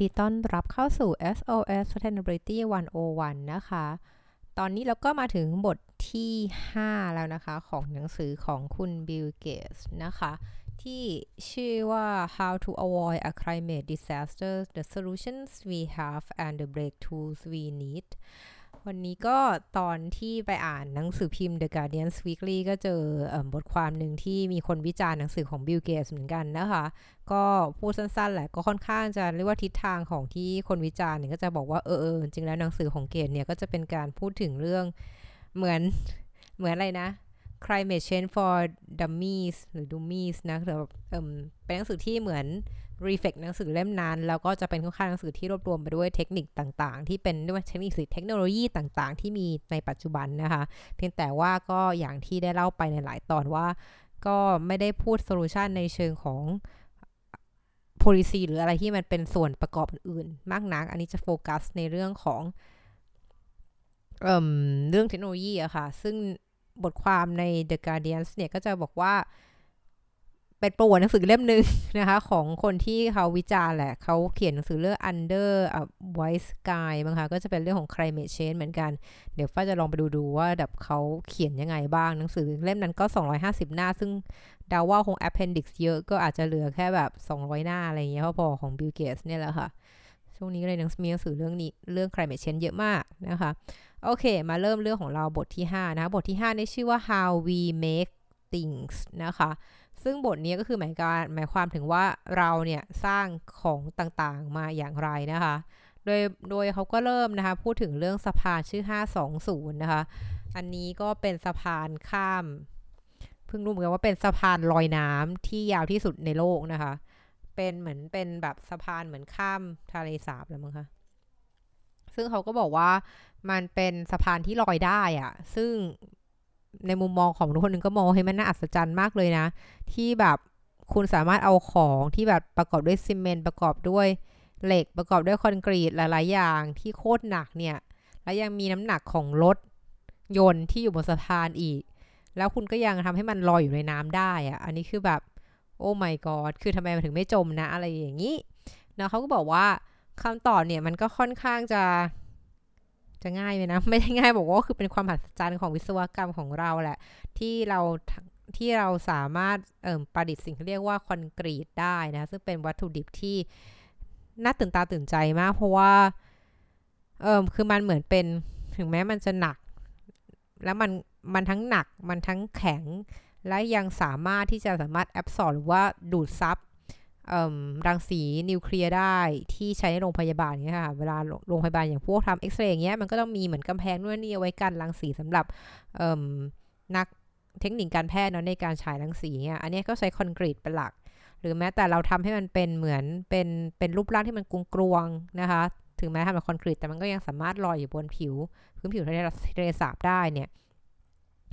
ดีต้อนรับเข้าสู่ SOS Sustainability 101 นะคะ ตอนนี้เราก็มาถึงบทที่ 5 แล้วนะคะ ของหนังสือของคุณ Bill Gates นะคะ ที่ชื่อว่า How to Avoid a Climate Disaster The Solutions We Have and the Breakthroughs We Need วันนี้ก็ตอนที่ไปอ่านหนังสือพิมพ์ The Guardian Weekly ก็เจอบทความหนึ่งที่มีคนวิจารณ์หนังสือของ Bill Gates เหมือนกันนะคะ ก็พูดสั้นๆแหละก็ค่อนข้างจะเรียกว่าทิศทางของที่คนวิจารณ์เนี่ยก็จะบอกว่าเออเออจริงแล้วหนังสือของเกตเนี่ยก็จะเป็นการพูดถึงเรื่องเหมือนเหมือนอะไรนะ climate change for dummies หรือ dummies นะหรือบบเออเป็นหนังสือที่เหมือน reflect หนังสือเล่มนั้น แล้วก็จะเป็นค่อนข้างหนังสือที่รวบรวมไปด้วยเทคนิคต่างๆ ที่เป็นด้วยเทคนิคเทคโนโลยีต่างๆ ที่มีในปัจจุบันนะคะ เพียงแต่ว่าก็อย่างที่ได้เล่าไปในหลายตอนว่า ก็ไม่ได้พูดโซลูชันในเชิงของ policy หรืออะไรที่มันเป็นส่วนประกอบอื่นๆ มากนัก อันนี้จะโฟกัสในเรื่องของเอ่เรื่องเทคโนโลยีอะค่ะ ซึ่ง บทความใน The Guardian เนี่ยก็จะบอกว่า เป็นประวัติหนังสือเล่มหนึ่งนะคะ ของคนที่เขาวิจารณ์แหละเขาเขียนหนังสือเรื่อง under a white sky บ้างคะก็จะเป็นเรื่องของ climate change เหมือนกัน เดี๋ยวฟ้าจะลองไปดูดูว่าแบบเขาเขียนยังไงบ้างหนังสือเล่มนั้นก็ 250 หน้า ซึ่งดาว่าคง appendix เยอะก็อาจจะเหลือแค่แบบ 200 หน้าอะไรเงี้ยพอของ Bill Gates เนี่ยแหละค่ะช่วงนี้ก็เลยมีหนังสือเรื่องนี้เรื่อง climate change เยอะมากนะคะ โอเค มาเริ่มเรื่องของเราบทที่ 5 นะ บทที่5นี่ชื่อว่า how we make things นะคะ ซึ่งบทนี้ก็คือหมายการหมายความถึงว่าเราเนี่ยสร้างของต่างๆมาอย่างไรนะคะ โดยโดยเขาก็เริ่มนะคะ พูดถึงเรื่องสะพานชื่อ 520 นะคะ อันนี้ก็เป็นสะพานข้าม เพิ่งรู้เหมือนกันว่าเป็นสะพานลอยน้ำที่ยาวที่สุดในโลกนะคะ เป็นเหมือนเป็นแบบสะพานเหมือนข้ามทะเลสาบแล้วมั้งคะ ซึ่งเขาก็บอกว่ามันเป็นสะพานที่ลอยได้อะซึ่งในมุมมองของทุกคนนึงก็มองให้มันน่าอัศจรรย์มากเลยนะ ที่แบบคุณสามารถเอาของที่แบบประกอบด้วยซีเมนต์ประกอบด้วยเหล็กประกอบด้วยคอนกรีตหลาย ๆ อย่างที่โคตรหนักเนี่ย แล้วยังมีน้ำหนักของรถยนต์ที่อยู่บนสะพานอีก แล้วคุณก็ยังทำให้มันลอยอยู่ในน้ำได้อะอันนี้คือแบบ โอ้ my god คือทำไมมันถึงไม่จมนะ อะไรอย่างนี้นะเขาก็บอกว่า คำตอบเนี่ยมันก็ค่อนข้างจะจะง่ายไหมนะ ไม่ได้ง่ายบอกว่าคือเป็นความหัศจรรย์ของวิศวกรรมของเราแหละ ที่เราที่เราสามารถเอ่ประดิษฐ์สิ่งที่เรียกว่าคอนกรีตได้นะ ซึ่งเป็นวัตถุดิบที่น่าตื่นตาตื่นใจมาก เพราะว่าเออคือมันเหมือนเป็นถึงแม้มันจะหนัก แล้วมันมันทั้งหนักมันทั้งแข็ง และยังสามารถที่จะสามารถแอบสอบหรือว่าดูดซับ รังสีนิวเคลียร์ได้ที่ใช้ในโรงพยาบาลเนี่ยค่ะ เวลาโรงพยาบาลอย่างพวกทำเอ็กซเรย์อย่างเงี้ยมันก็ต้องมีเหมือนกำแพงนู่นนี่เอาไว้กันรังสีสำหรับนักเทคนิคการแพทย์เนาะในการฉายรังสีเนี่ยอันนี้ก็ใช้คอนกรีตเป็นหลัก หรือแม้แต่เราทำให้มันเป็นเหมือนเป็นเป็นรูปร่างที่มันกลวงๆนะคะ ถึงแม้ทำจากคอนกรีตแต่มันก็ยังสามารถลอยอยู่บนผิว พื้นผิวทะเลสาบได้เนี่ย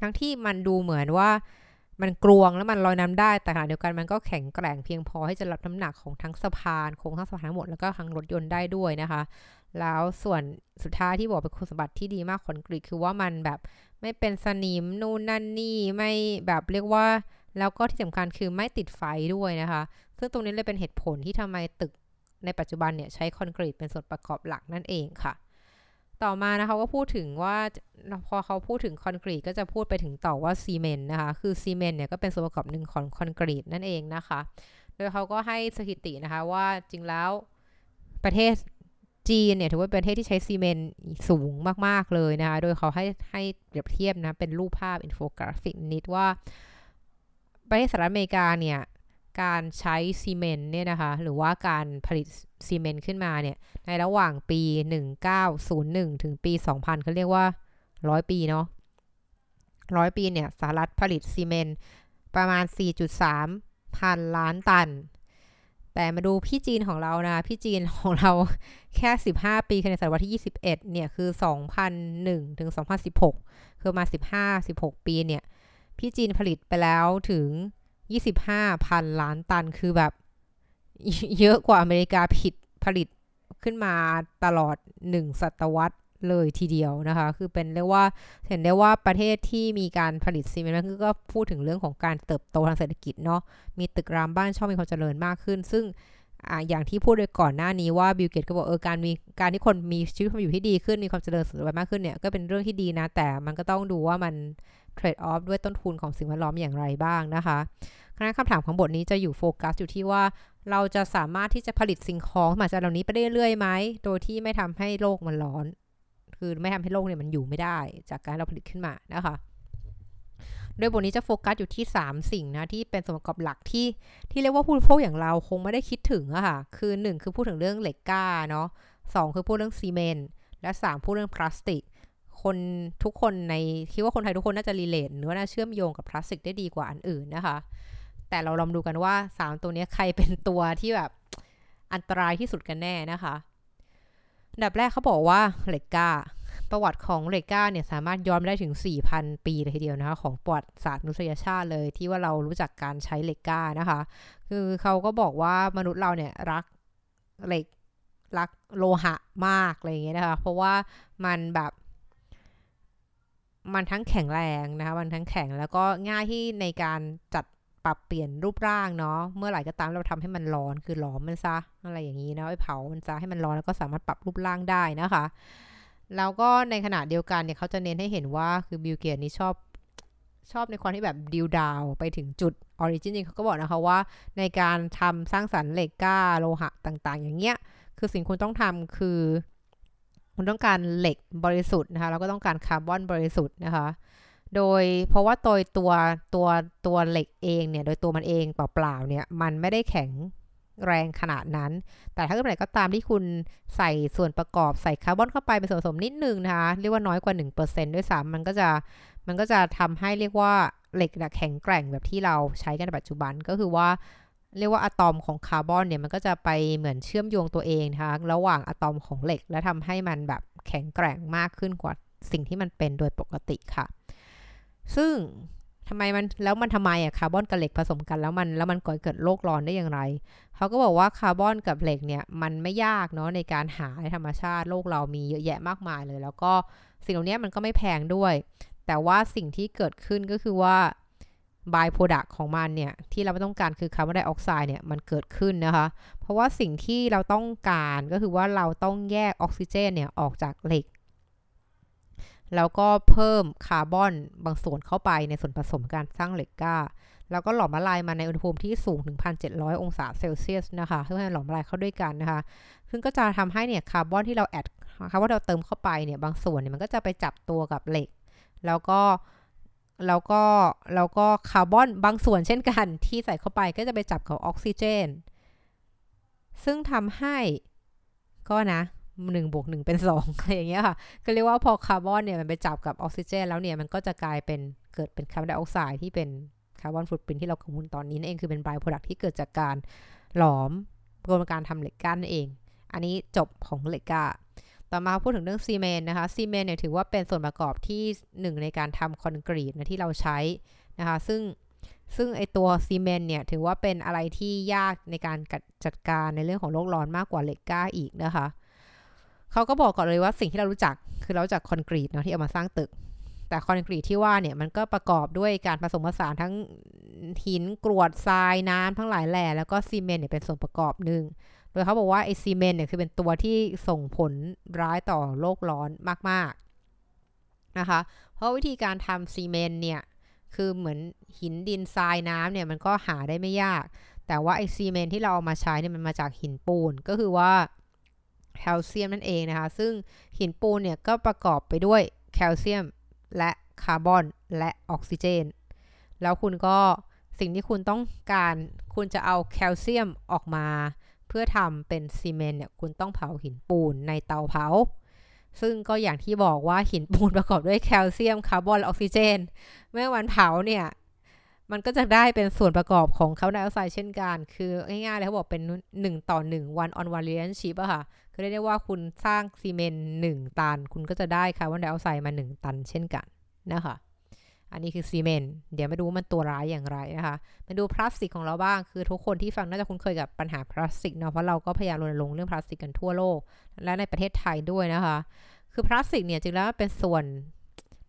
ทั้งที่มันดูเหมือนว่า มันกลวงแล้วมันลอยน้ำได้แต่ขณะเดียวกันมันก็แข็งแกร่งเพียงพอที่จะรับน้ำหนักของทั้งสะพานโครงทั้งสะพานทั้งหมดแล้วก็ทั้งรถยนต์ได้ด้วยนะคะ แล้วส่วนสุดท้ายที่บอกเป็นคุณสมบัติที่ดีมากคอนกรีตคือว่ามันแบบไม่เป็นสนิมนู่นนั่นนี่ไม่แบบเรียกว่า แล้วก็ที่สำคัญคือไม่ติดไฟด้วยนะคะ ซึ่งตรงนี้เลยเป็นเหตุผลที่ทำไมตึกในปัจจุบันเนี่ยใช้คอนกรีตเป็นส่วนประกอบหลักนั่นเองค่ะ ต่อมานะคะก็พูดถึงว่าพอเขาพูดถึงคอนกรีตก็จะพูดไปถึงต่อว่าซีเมนต์นะคะ คือซีเมนต์เนี่ยก็เป็นส่วนประกอบหนึ่งของคอนกรีตนั่นเองนะคะ โดยเขาก็ให้สถิตินะคะว่าจริงแล้วประเทศจีนเนี่ยถือว่าเป็นประเทศที่ใช้ซีเมนต์สูงมาก ๆ เลยนะคะ โดยเขาให้ให้เปรียบเทียบนะ เป็นรูปภาพอินโฟกราฟิกนิดว่าประเทศสหรัฐอเมริกาเนี่ย การใช้ซีเมนต์เนี่ยนะคะ หรือว่าการผลิต ซีเมนต์ขึ้นมาเนี่ยในระหว่างปี 1901 ถึงปี 2000เขาเรียกว่า 100 ปีเนาะ100 ปีเนี่ยสหรัฐผลิตซีเมนต์ประมาณ 4.3 พันล้านตัน แต่มาดูพี่จีนของเรานะ พี่จีนของเราแค่ 15 ปีในศตวรรษที่ 21 เนี่ย คือ 2001 ถึง 2016 คือมา 15-16 ปีเนี่ย พี่จีนผลิตไปแล้วถึง 25พันล้านตันคือแบบ เยอะกว่าอเมริกาผิดผลิตขึ้นมาตลอด1ศตวรรษเลยทีเดียวนะคะ คือเป็นเรียกว่าเห็นได้ว่าประเทศที่มีการผลิตซีเมนต์คือก็พูดถึงเรื่องของการเติบโตทางเศรษฐกิจเนาะ มีตึกรามบ้านช่องมีความเจริญมากขึ้น ซึ่งออย่างที่พูดโดยก่อนหน้านี้ว่าบิลเกตก็บอกเออการมีการที่คนมีชีวิตความอยู่ที่ดีขึ้นมีความเจริญสุขภาพมากขึ้นเนี่ยก็เป็นเรื่องที่ดีนะ แต่มันก็ต้องดูว่ามันเทรดออฟด้วยต้นทุนของสิ่งแวดล้อมอย่างไรบ้างนะคะ คณะคำถามของบทนี้จะอยู่โฟกัสอยู่ที่ว่า เราจะสามารถที่จะผลิตสิ่งของมาจากเหล่านี้ไปเรื่อยๆไหม โดยที่ไม่ทำให้โลกมันร้อน คือไม่ทำให้โลกเนี่ยมันอยู่ไม่ได้ จากการเราผลิตขึ้นมานะคะโดยบทนี้จะโฟกัสอยู่ที่ 3 สิ่งนะที่เป็นส่วนประกอบหลักที่ที่เรียกว่าผู้บริโภคอย่างเราคงไม่ได้คิดถึงอะค่ะ คือ 1 คือพูดถึงเรื่องเหล็กกล้าเนาะ 2 คือพูดเรื่องซีเมนต์และ 3 พูดเรื่องพลาสติก คนทุกคนในคิดว่าคนไทยทุกคนน่าจะ relate หรือว่าน่าเชื่อมโยงกับพลาสติกได้ดีกว่าอันอื่นนะคะ แต่เราลองดูกันว่า 3 ตัวนี้ใครเป็นตัวที่แบบอันตรายที่สุดกันแน่นะคะดับแรกเขาบอกว่าเหล็กกล้าประวัติของเลก้าเนี่ยสามารถย้อนได้ถึง 4,000 ปีเลยทีเดียวนะคะ ของประวัติศาสตร์นุษยชาติเลยที่ว่าเรารู้จักการใช้เลก้านะคะ คือเขาก็บอกว่ามนุษย์เราเนี่ยรักเหล็กรักโลหะมากอะไรอย่างเงี้ยนะคะ เพราะว่ามันแบบมันทั้งแข็งแรงนะคะ มันทั้งแข็งแล้วก็ง่ายที่ในการจัด ปรับเปลี่ยนรูปร่างเนาะเมื่อไหร่ก็ตามเราทำให้มันร้อนคือหลอมมันซะอะไรอย่างนี้นะไปเผามันซะให้มันร้อนแล้วก็สามารถปรับรูปร่างได้นะคะแล้วก็ในขณะเดียวกันเนี่ยเขาจะเน้นให้เห็นว่าคือบิลเกตส์นี่ชอบชอบในความที่แบบดิวดาวไปถึงจุด origin จริงเขาก็บอกนะคะว่า ในการทำสร้างสรรค์เหล็กกล้าโลหะต่างๆ อย่างเงี้ย คือสิ่งคุณต้องทำคือ คุณต้องการเหล็กบริสุทธิ์นะคะแล้วก็ต้องการคาร์บอนบริสุทธิ์นะคะ โดยเพราะว่าโดยตัวตัวตัวเหล็กเองเนี่ยโดยตัวมันเองเปล่าๆเนี่ยมันไม่ได้แข็งแรงขนาดนั้น แต่ถ้าเกิดไหนก็ตามที่คุณใส่ส่วนประกอบใส่คาร์บอนเข้าไปเป็นส่วนผสมนิดนึงนะคะเรียกว่าน้อยกว่า 1%ด้วยซ้ำมันก็จะมันก็จะทำให้เรียกว่าเหล็กแข็งแกร่งแบบที่เราใช้กันในปัจจุบันก็คือว่าเรียกว่าอะตอมของคาร์บอนเนี่ยมันก็จะไปเหมือนเชื่อมโยงตัวเองนะคะระหว่างอะตอมของเหล็ก และทำให้มันแบบแข็งแกร่งมากขึ้นกว่าสิ่งที่มันเป็นโดยปกติค่ะ ซึ่งทำไมมันแล้วมันทำไมอะคาร์บอนกับเหล็กผสมกันแล้วมันแล้วมันก่อเกิดโลกร้อนได้อย่างไร เขาก็บอกว่าคาร์บอนกับเหล็กเนี่ยมันไม่ยากเนาะในการหาในธรรมชาติโลกเรามีเยอะแยะมากมายเลย แล้วก็สิ่งเหล่านี้มันก็ไม่แพงด้วย แต่ว่าสิ่งที่เกิดขึ้นก็คือว่า by-product ของมันเนี่ยที่เราไม่ต้องการคือคาร์บอนไดออกไซด์เนี่ยมันเกิดขึ้นนะคะ เพราะว่าสิ่งที่เราต้องการก็คือว่าเราต้องแยกออกซิเจนเนี่ยออกจากเหล็ก แล้วก็เพิ่มคาร์บอนบางส่วนเข้าไปในส่วนผสมการสร้างเหล็กกล้า แล้วก็หลอมละลายมาในอุณหภูมิที่สูงถึง 1,700 องศาเซลเซียสนะคะเพื่อให้หลอมละลายเข้าด้วยกันนะคะ ซึ่งก็จะทำให้เนี่ยคาร์บอนที่เรา add คาร์บอนเราเติมเข้าไปเนี่ยบางส่วนเนี่ยมันก็จะไปจับตัวกับเหล็ก แล้วก็แล้วก็แล้วก็คาร์บอนบางส่วนเช่นกันที่ใส่เข้าไปก็จะไปจับกับออกซิเจน ซึ่งทำให้ก็นะ หนึ่งบวกหนึ่งเป็นสองอะไรอย่างเงี้ยค่ะก็เรียกว่าพอคาร์บอนเนี่ยมันไปจับกับออกซิเจนแล้วเนี่ยมันก็จะกลายเป็นเกิดเป็นคาร์บอนไดออกไซด์ที่เป็น carbon footprint ที่เรากังวลตอนนี้นั่นเองคือเป็น by-product ที่เกิดจากการหลอมกระบวนการทำเหล็กกล้านั่นเอง อันนี้จบของเหล็กกล้าต่อมาพูดถึงเรื่องซีเมนต์นะคะซีเมนต์เนี่ยถือว่าเป็นส่วนประกอบที่หนึ่งในการทำคอนกรีตนะที่เราใช้นะคะซึ่งซึ่งไอตัวซีเมนต์เนี่ยถือว่าเป็นอะไรที่ยากในการจัดการในเรื่องของโลกร้อนมากกว่าเหล็กก้าอีกนะคะ เขาก็บอกก่อนเลยว่าสิ่งที่เรารู้จักคือเราจากคอนกรีตเนาะที่เอามาสร้างตึก แต่คอนกรีตที่ว่าเนี่ยมันก็ประกอบด้วยการผสมผสานทั้งหินกรวดทรายน้ำทั้งหลายแหล่แล้วก็ซีเมนต์เนี่ยเป็นส่วนประกอบหนึ่งโดยเขาบอกว่าไอซีเมนต์เนี่ยคือเป็นตัวที่ส่งผลร้ายต่อโลกร้อนมากๆนะคะ เพราะวิธีการทำซีเมนต์เนี่ยคือเหมือนหินดินทรายน้ำเนี่ยมันก็หาได้ไม่ยาก แต่ว่าไอ้ซีเมนต์ที่เราเอามาใช้เนี่ยมันมาจากหินปูน ก็คือว่า แคลเซียมนั่นเองนะคะ ซึ่งหินปูนเนี่ยก็ประกอบไปด้วยแคลเซียมและคาร์บอนและออกซิเจน แล้วคุณก็สิ่งที่คุณต้องการคุณจะเอาแคลเซียมออกมา เพื่อทำเป็นซีเมนต์เนี่ยคุณต้องเผาหินปูนในเตาเผา ซึ่งก็อย่างที่บอกว่าหินปูนประกอบด้วยแคลเซียมคาร์บอนและออกซิเจน เมื่อมันเผาเนี่ย มันก็จะได้เป็นส่วนประกอบของคาร์บอนไดออกไซด์เช่นกัน คือง่ายๆเลยเขาบอกเป็น 1 ต่อ 1 one on one relationship อะค่ะ ก็เรียกได้ว่าคุณสร้างซีเมนต์1ตัน คุณก็จะได้คาร์บอนไดออกไซด์มา 1 ตันเช่นกันนะคะ อันนี้คือซีเมนต์ เดี๋ยวมาดูมันตัวร้ายอย่างไรนะคะ มาดูพลาสติกของเราบ้าง คือทุกคนที่ฟังน่าจะคุ้นเคยกับปัญหาพลาสติกเนาะ เพราะเราก็พยายามรณรงค์เรื่องพลาสติกกันทั่วโลก และในประเทศไทยด้วยนะคะ คือพลาสติกเนี่ยจริงแล้วเป็นส่วน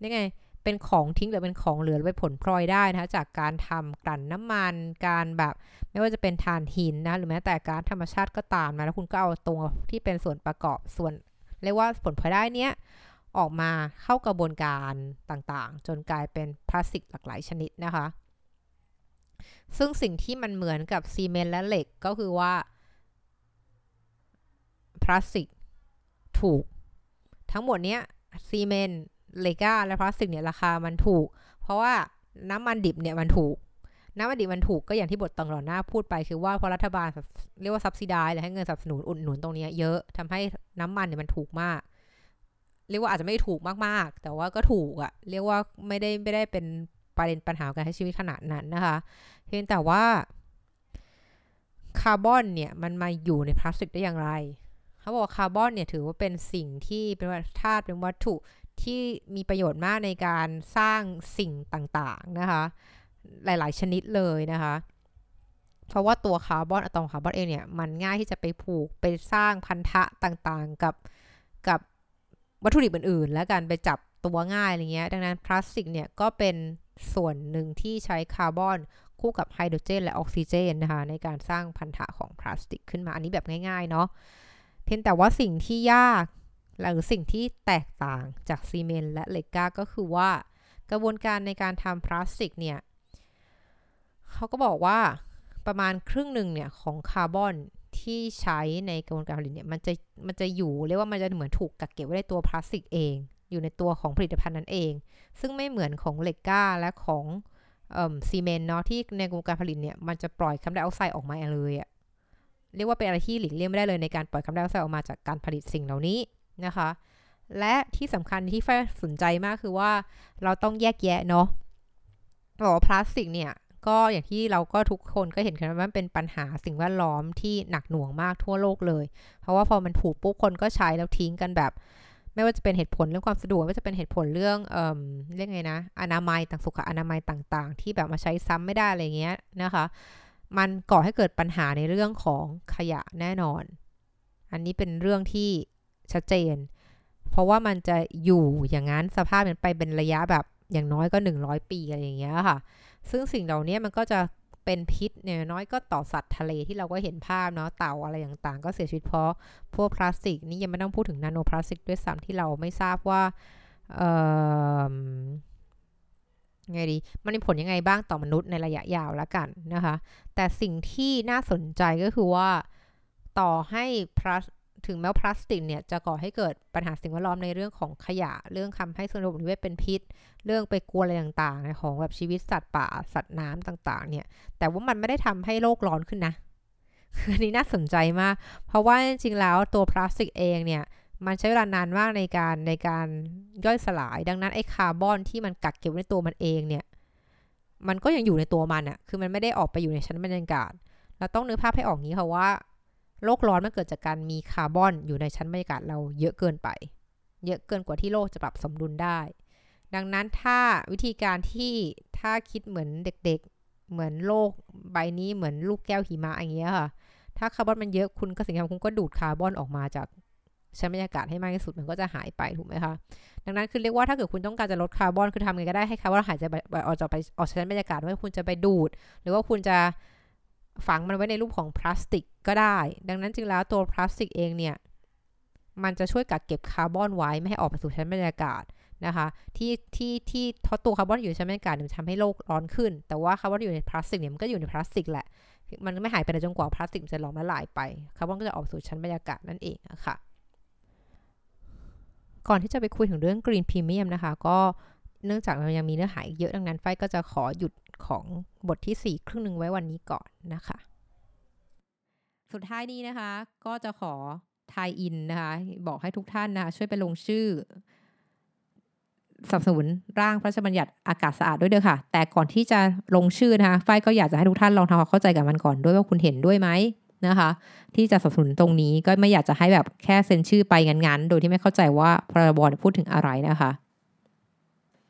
นี่ไง เป็นของทิ้งหรือเป็นของเหลือเป็นผลพลอยได้นะคะจากการทำกลั่นน้ำมัน การแบบไม่ว่าจะเป็นถ่านหินนะหรือแม้แต่การธรรมชาติก็ตามนะแล้วคุณก็เอาตัวที่เป็นส่วนประกอบส่วนเรียกว่าผลพลอยได้เนี้ยออกมาเข้ากระบวนการต่างๆ จนกลายเป็นพลาสติกหลากหลายชนิดนะคะ ซึ่งสิ่งที่มันเหมือนกับซีเมนต์และเหล็กก็คือว่าพลาสติกถูก ทั้งหมดเนี้ยซีเมนต์ เลกาและพลาสติกเนี่ยราคามันถูก เพราะว่าน้ำมันดิบเนี่ยมันถูก น้ำมันดิบมันถูกก็อย่างที่บทตอนหน้าพูดไปคือว่าพอรัฐบาลเรียกว่าซับซิดายหรือให้เงินสนับสนุนอุดหนุนตรงนี้เยอะทำให้น้ำมันเนี่ยมันถูกมาก เรียกว่าอาจจะไม่ถูกมากๆ แต่ว่าก็ถูกอะเรียกว่าไม่ได้ไม่ได้เป็นประเด็นปัญหาการใช้ชีวิตขนาดนั้นนะคะเพียงแต่ว่าคาร์บอนเนี่ยมันมาอยู่ในพลาสติกได้อย่างไร เขาบอกคาร์บอนเนี่ยถือว่าเป็นสิ่งที่เป็นธาตุเป็นวัตถุ ที่มีประโยชน์มากในการสร้างสิ่งต่างๆนะคะ หลายๆชนิดเลยนะคะ เพราะว่าตัวคาร์บอนอะตอมคาร์บอนเองเนี่ยมันง่ายที่จะไปผูกไปสร้างพันธะต่างๆกับกับวัตถุดิบอื่นๆ และการไปจับตัวง่ายอะไรเงี้ยดังนั้นพลาสติกเนี่ยก็เป็นส่วนหนึ่งที่ใช้คาร์บอนคู่กับไฮโดรเจนและออกซิเจนนะคะในการสร้างพันธะของพลาสติกขึ้นมาอันนี้แบบง่ายๆเนาะเพียงแต่ว่าสิ่งที่ยาก หรือสิ่งที่แตกต่างจากซีเมนต์และเหล็กกล้าก็คือว่า กระบวนการในการทำพลาสติกเนี่ยเขาก็บอกว่าประมาณครึ่งหนึ่งเนี่ยของคาร์บอนที่ใช้ในกระบวนการผลิตเนี่ยมันจะมันจะอยู่เรียกว่ามันจะเหมือนถูกกักเก็บไว้ในตัวพลาสติกเอง อยู่ในตัวของผลิตภัณฑ์นั้นเอง ซึ่งไม่เหมือนของเหล็กกล้าและของซีเมนต์เนาะที่ในกระบวนการผลิตเนี่ยมันจะปล่อยคาร์บอนไดออกไซด์ออกมาเลยอะเรียกว่าเป็นอะไรที่หลีกเลี่ยงไม่ได้เลยในการปล่อยคาร์บอนไดออกไซด์ออกมาจากการผลิตสิ่งเหล่านี้ นะคะ และที่สำคัญที่ฝ้ายสนใจมากคือว่าเราต้องแยกแยะเนาะบอกว่าพลาสติกเนี่ยก็อย่างที่เราก็ทุกคนก็เห็นกันว่ามันเป็นปัญหาสิ่งแวดล้อมที่หนักหน่วงมากทั่วโลกเลย เพราะว่าพอมันถูกปุ๊บคนก็ใช้แล้วทิ้งกันแบบ ไม่ว่าจะเป็นเหตุผลเรื่องความสะดวกไม่ว่าจะเป็นเหตุผลเรื่องเอ่อเรียกไงนะอนามัยต่างสุขอนามัยต่างๆ ที่แบบมาใช้ซ้ำไม่ได้อะไรเงี้ยนะคะ มันก่อให้เกิดปัญหาในเรื่องของขยะแน่นอน อันนี้เป็นเรื่องที่ ชัดเจน เพราะว่ามันจะอยู่อย่างนั้นสภาพมันไปเป็นระยะแบบอย่างน้อยก็ 100 ปีอะไรอย่างเงี้ยค่ะ ซึ่งสิ่งเหล่านี้มันก็จะเป็นพิษเนี่ยน้อยก็ต่อสัตว์ทะเลที่เราก็เห็นภาพเนาะเต่าอะไรต่างๆ ก็เสียชีวิตเพราะพวกพลาสติก นี่ยังไม่ต้องพูดถึงนาโนพลาสติกด้วยซ้ำที่เราไม่ทราบว่าเออไงดี มันมีผลยังไงบ้างต่อมนุษย์ในระยะยาวแล้วกันนะคะ แต่สิ่งที่น่าสนใจก็คือว่าต่อให้พลาส ถึงแม้พลาสติกเนี่ยจะก่อให้เกิดปัญหาสิ่งแวดล้อมในเรื่องของขยะ เรื่องทำให้ส่วนระบบนิเวศเป็นพิษ เรื่องไปกลัวอะไรต่างๆของแบบชีวิตสัตว์ป่าสัตว์น้ำต่างๆ เนี่ย แต่ว่ามันไม่ได้ทำให้โลกร้อนขึ้นนะอันนี้น่าสนใจมาก เพราะว่าจริงๆแล้วตัวพลาสติกเองเนี่ยมันใช้เวลานานมากในการในการย่อยสลาย ดังนั้นไอ้คาร์บอนที่มันกักเก็บไว้ในตัวมันเองเนี่ย มันก็ยังอยู่ในตัวมันอะคือมันไม่ได้ออกไปอยู่ในชั้นบรรยากาศ เราต้องนึกภาพให้ออกงี้ค่ะว่า โลกร้อนมันเกิดจากการมีคาร์บอนอยู่ในชั้นบรรยากาศเราเยอะเกินไป เยอะเกินกว่าที่โลกจะปรับสมดุลได้ ดังนั้นถ้าวิธีการที่ถ้าคิดเหมือนเด็กๆ เหมือนโลกใบนี้เหมือนลูกแก้วหิมะอย่างเงี้ยค่ะ ถ้าคาร์บอนมันเยอะคุณก็สิ่งที่คุณก็ดูดคาร์บอนออกมาจากชั้นบรรยากาศให้มากที่สุดมันก็จะหายไปถูกไหมคะ ดังนั้นคือเรียกว่าถ้าเกิดคุณต้องการจะลดคาร์บอนคือทำไงก็ได้ให้คาร์บอนหายใจออกจากไปออกชั้นบรรยากาศว่าคุณจะไปดูด หรือว่าคุณจะ ฝังมันไว้ในรูปของพลาสติกก็ได้ ดังนั้นจึงแล้วตัวพลาสติกเองเนี่ย มันจะช่วยกักเก็บคาร์บอนไว้ไม่ให้ออกไปสู่ชั้นบรรยากาศนะคะ ที่ที่ที่พอตัวคาร์บอนอยู่ชั้นบรรยากาศมันทำให้โลกร้อนขึ้น แต่ว่าคาร์บอนอยู่ในพลาสติกเนี่ยมันก็อยู่ในพลาสติกแหละ มันไม่หายไปจนกว่าพลาสติกจะหลอมละลายไป คาร์บอนก็จะออกสู่ชั้นบรรยากาศนั่นเองนะคะก่อนที่จะไปคุยถึงเรื่อง green premium นะคะ ก็ เนื่องจากมันยังมีเนื้อหาอีกเยอะดังนั้นฝ้ายก็จะขอหยุดของบทที่ 4 ครึ่งหนึ่งไว้วันนี้ก่อนนะคะ สุดท้ายนี้นะคะ ก็จะขอทายอินนะคะ บอกให้ทุกท่านนะคะช่วยไปลงชื่อสนับสนุนร่างพระราชบัญญัติอากาศสะอาดด้วยเด้อค่ะ แต่ก่อนที่จะลงชื่อนะคะ ไฟก็อยากจะให้ทุกท่านลองทำความเข้าใจกับมันก่อนด้วยว่าคุณเห็นด้วยไหมนะคะ ที่จะสนับสนุนตรงนี้ก็ไม่อยากจะให้แบบแค่เซ็นชื่อไปงันๆ โดยที่ไม่เข้าใจว่าพรบพูดถึงอะไรนะคะ